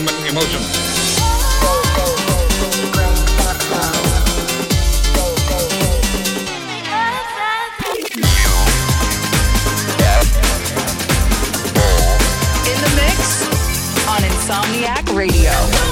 human emotion. Insomniac Radio.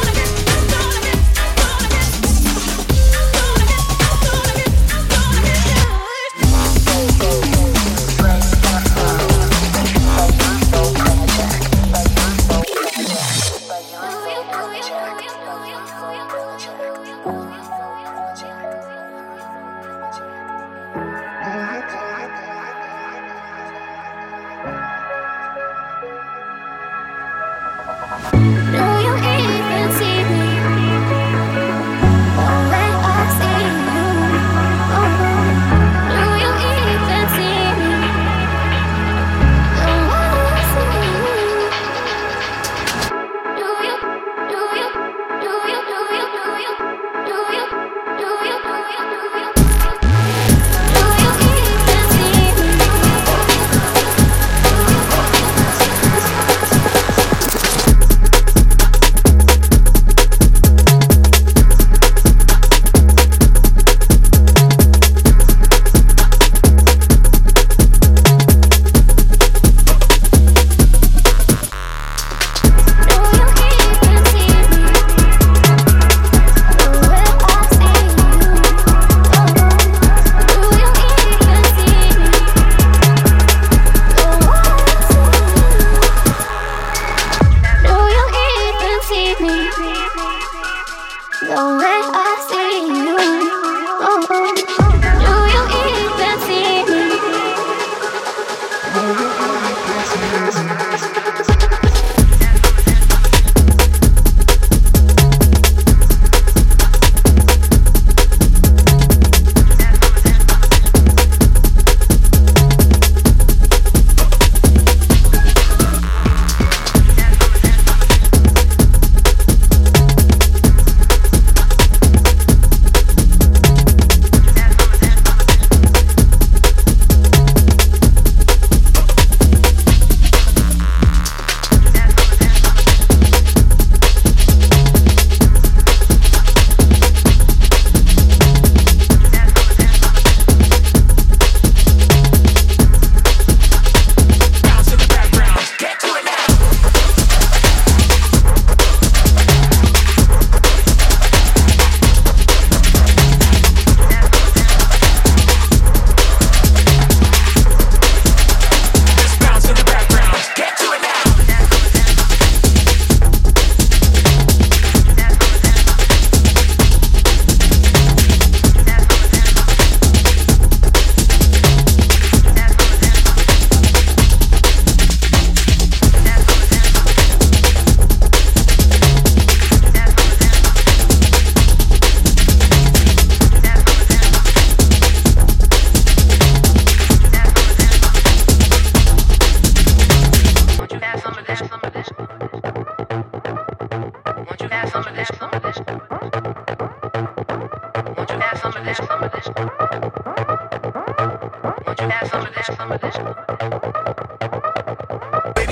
Baby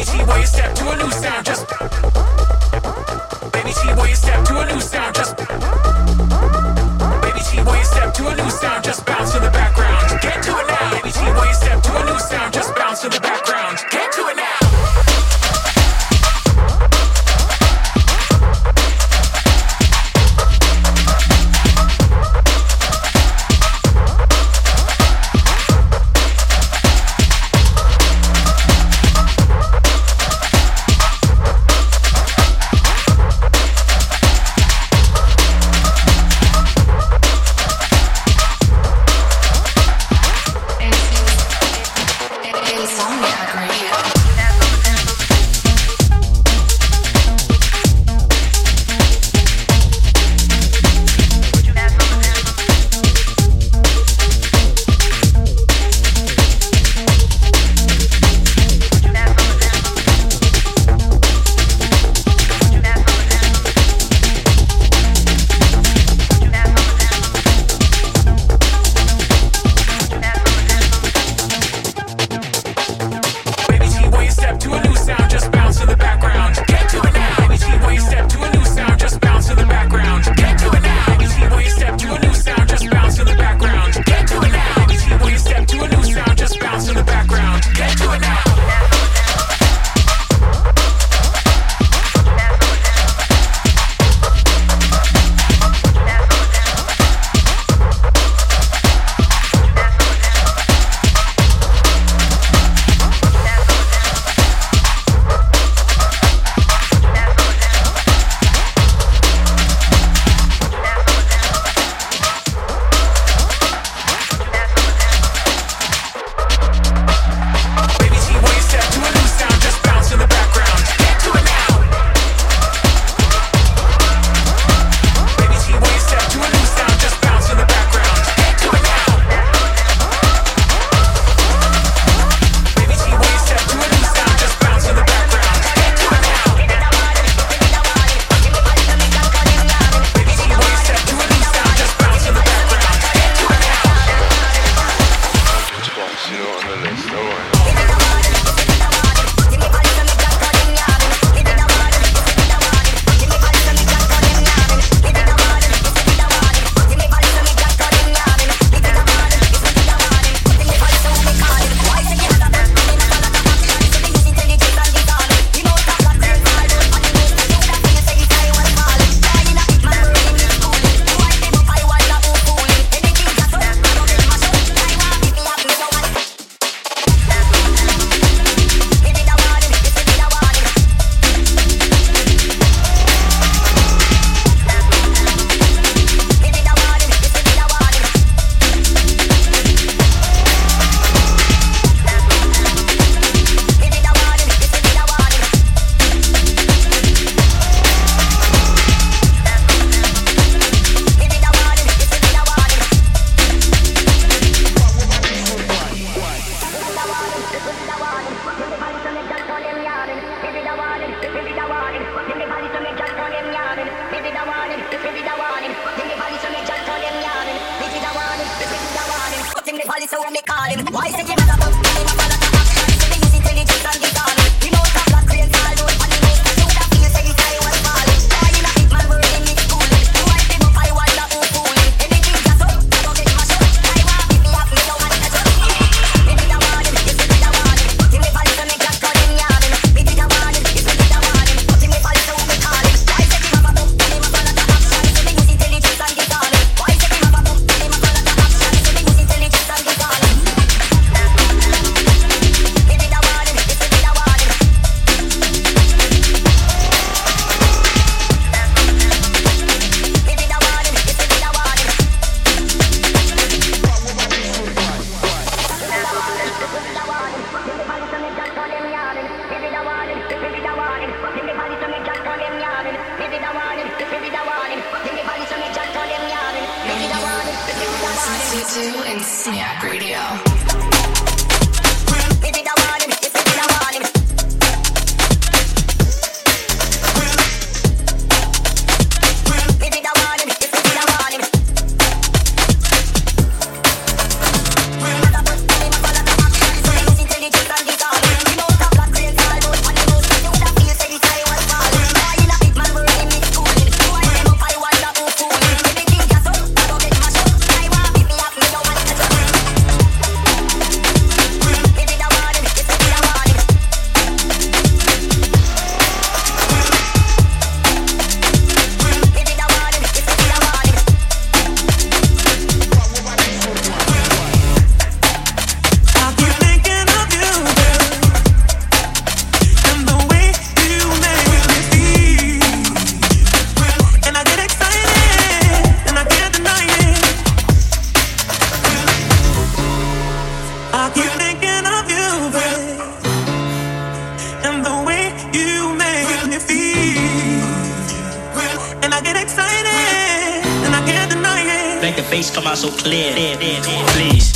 T, boy, you step to a new sound, just. Baby T, boy, you step to a new sound, just. Out so clear. Please.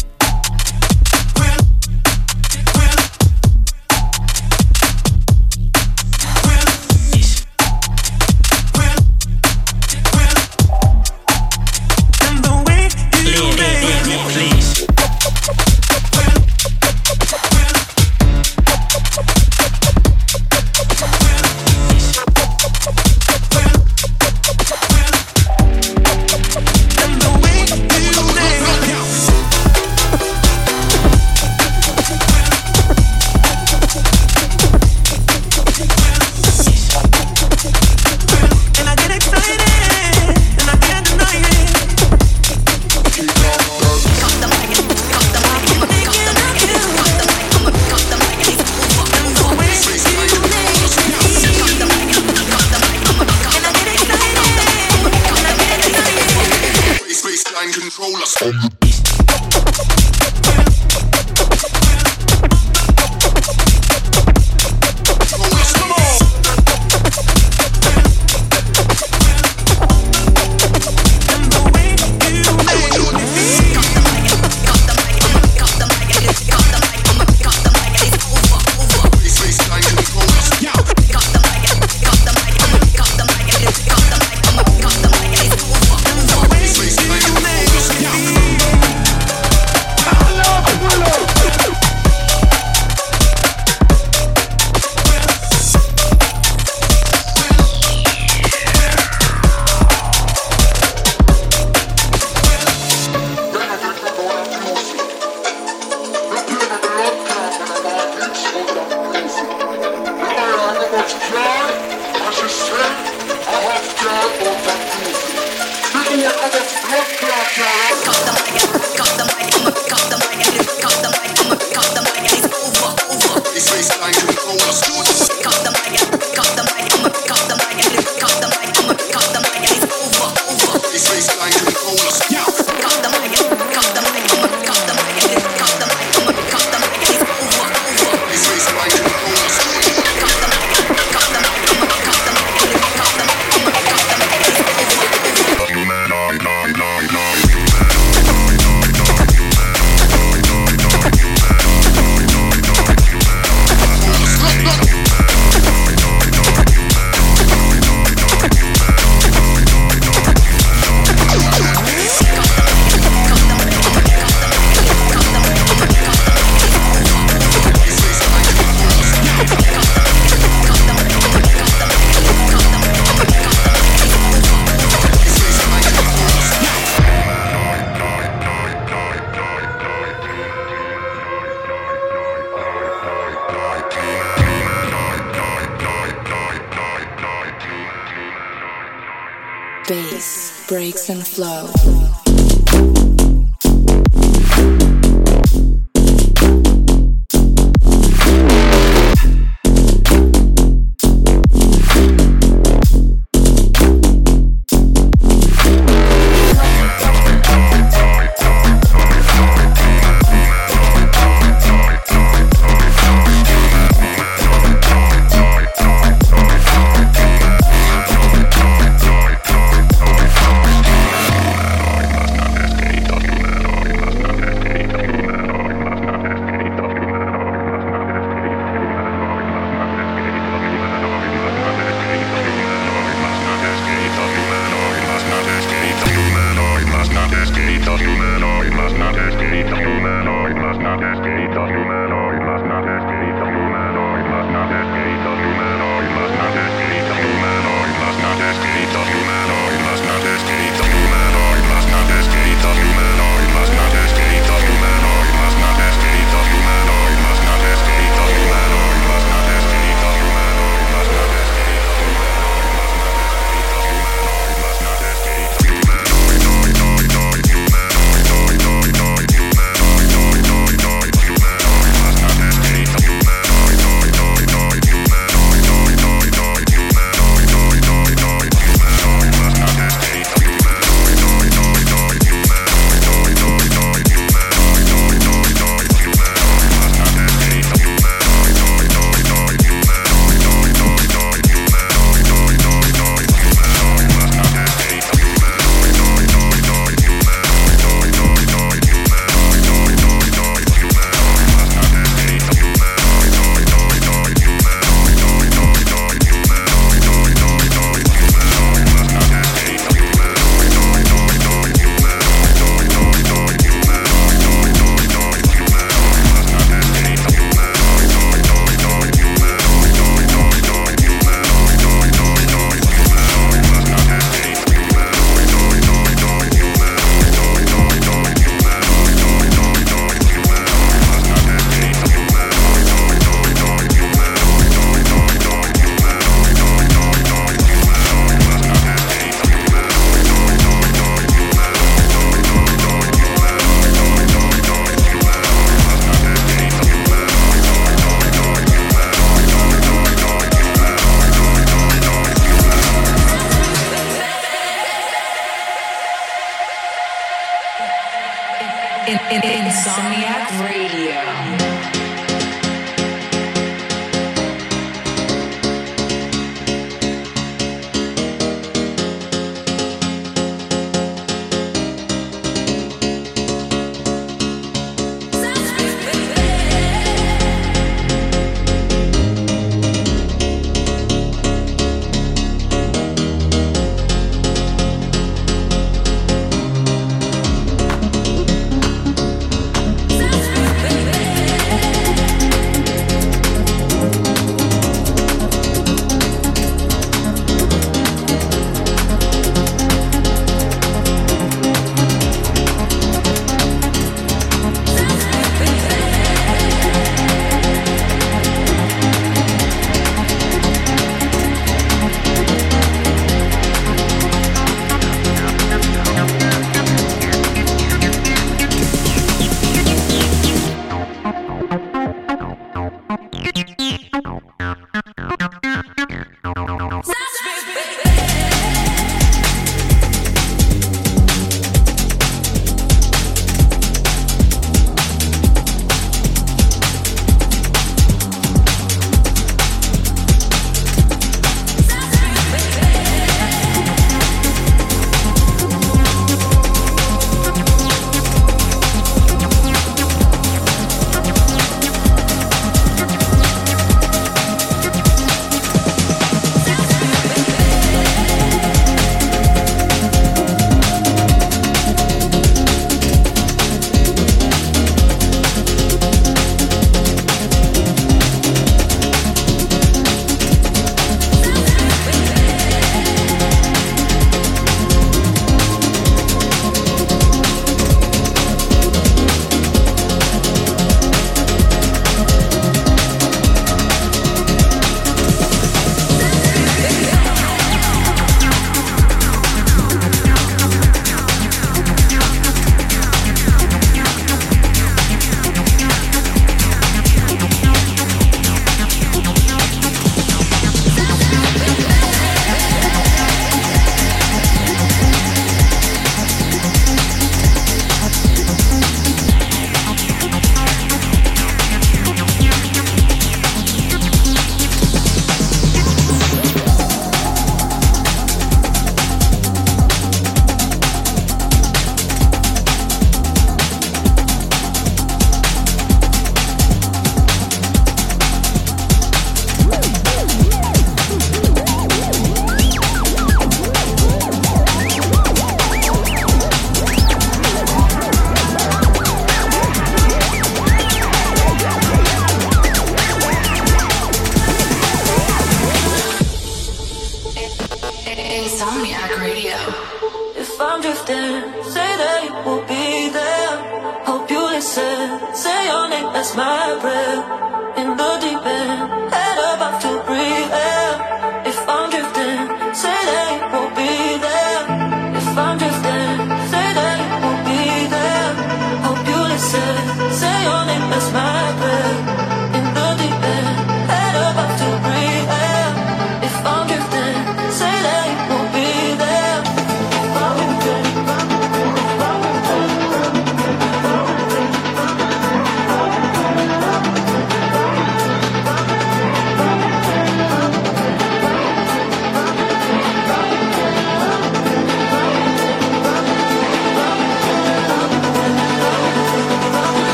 My prayer.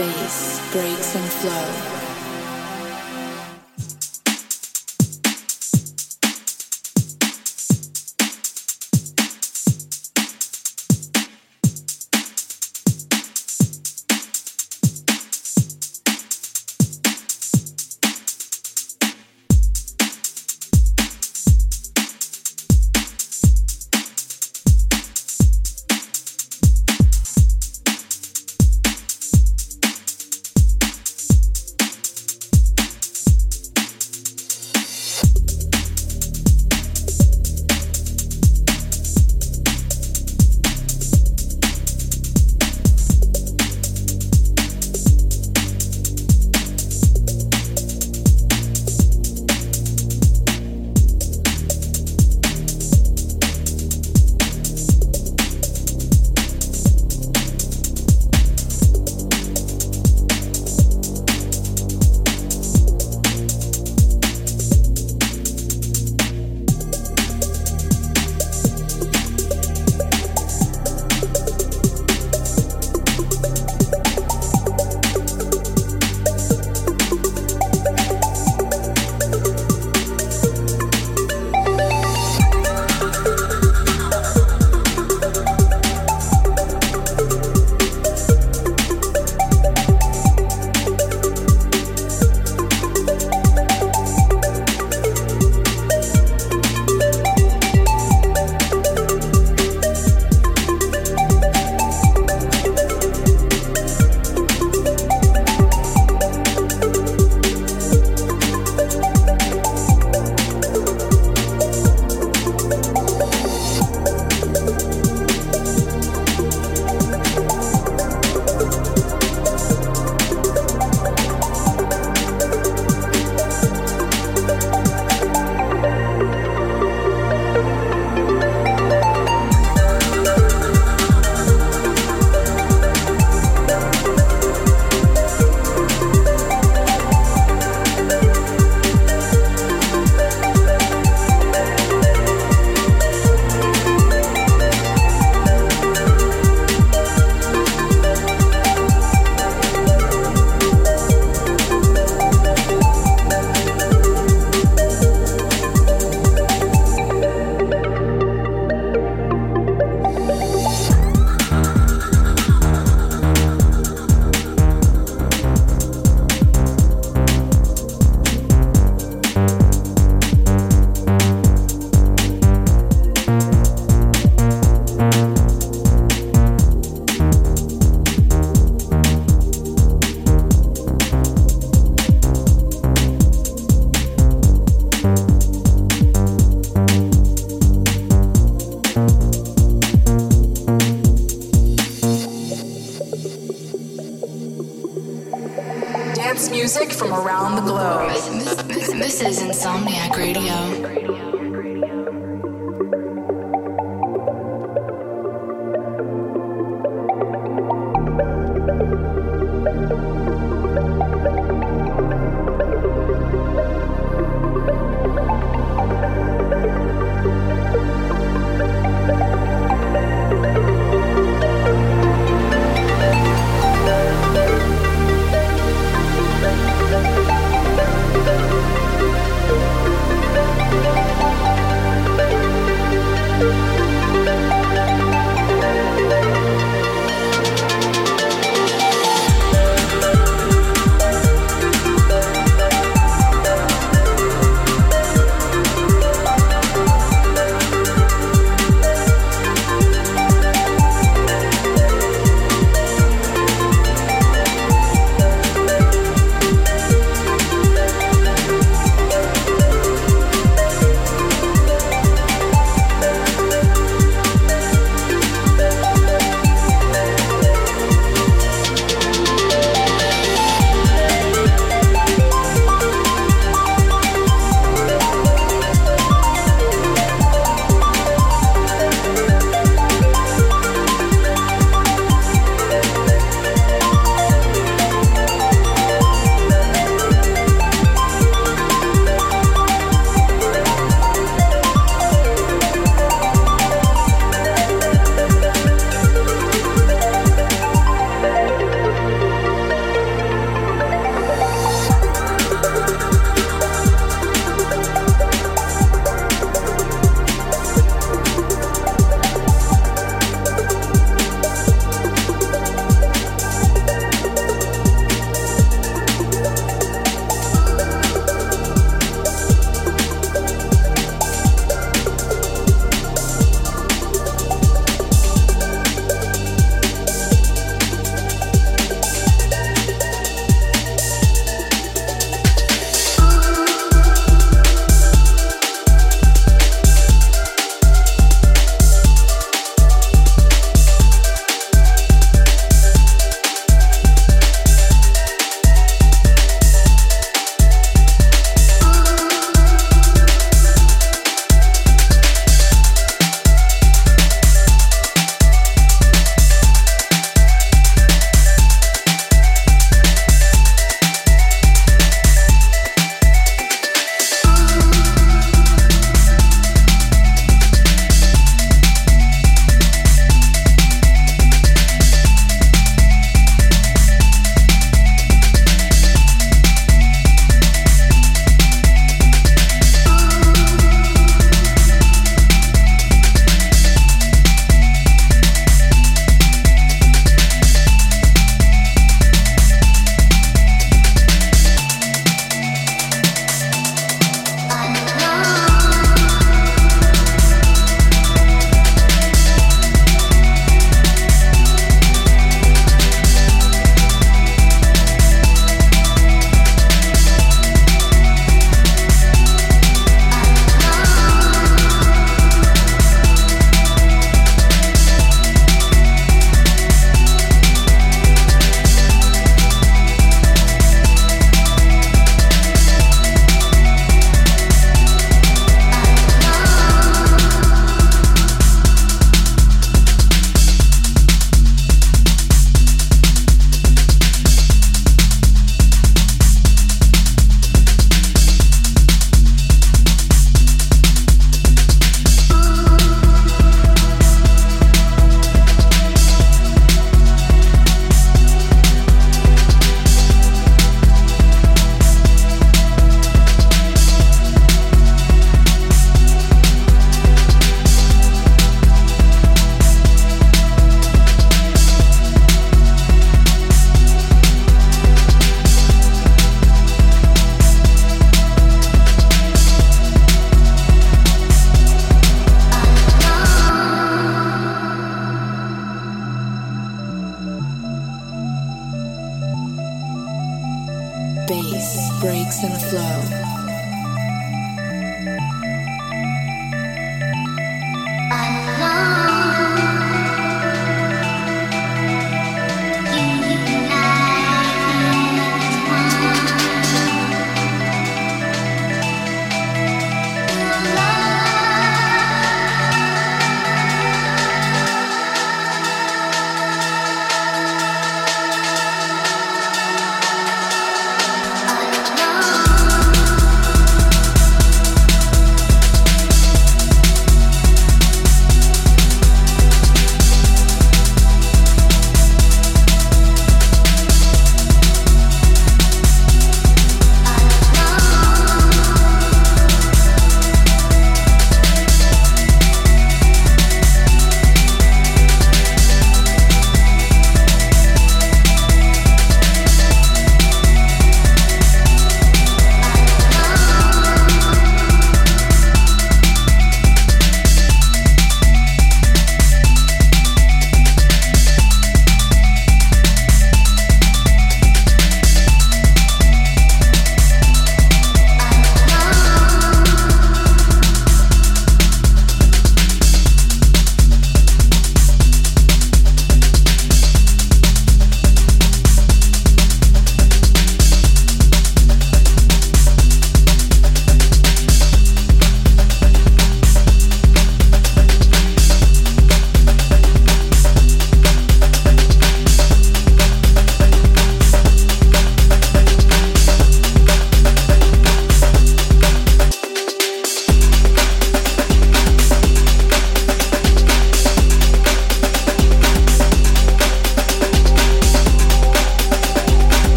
Bass breaks and flow.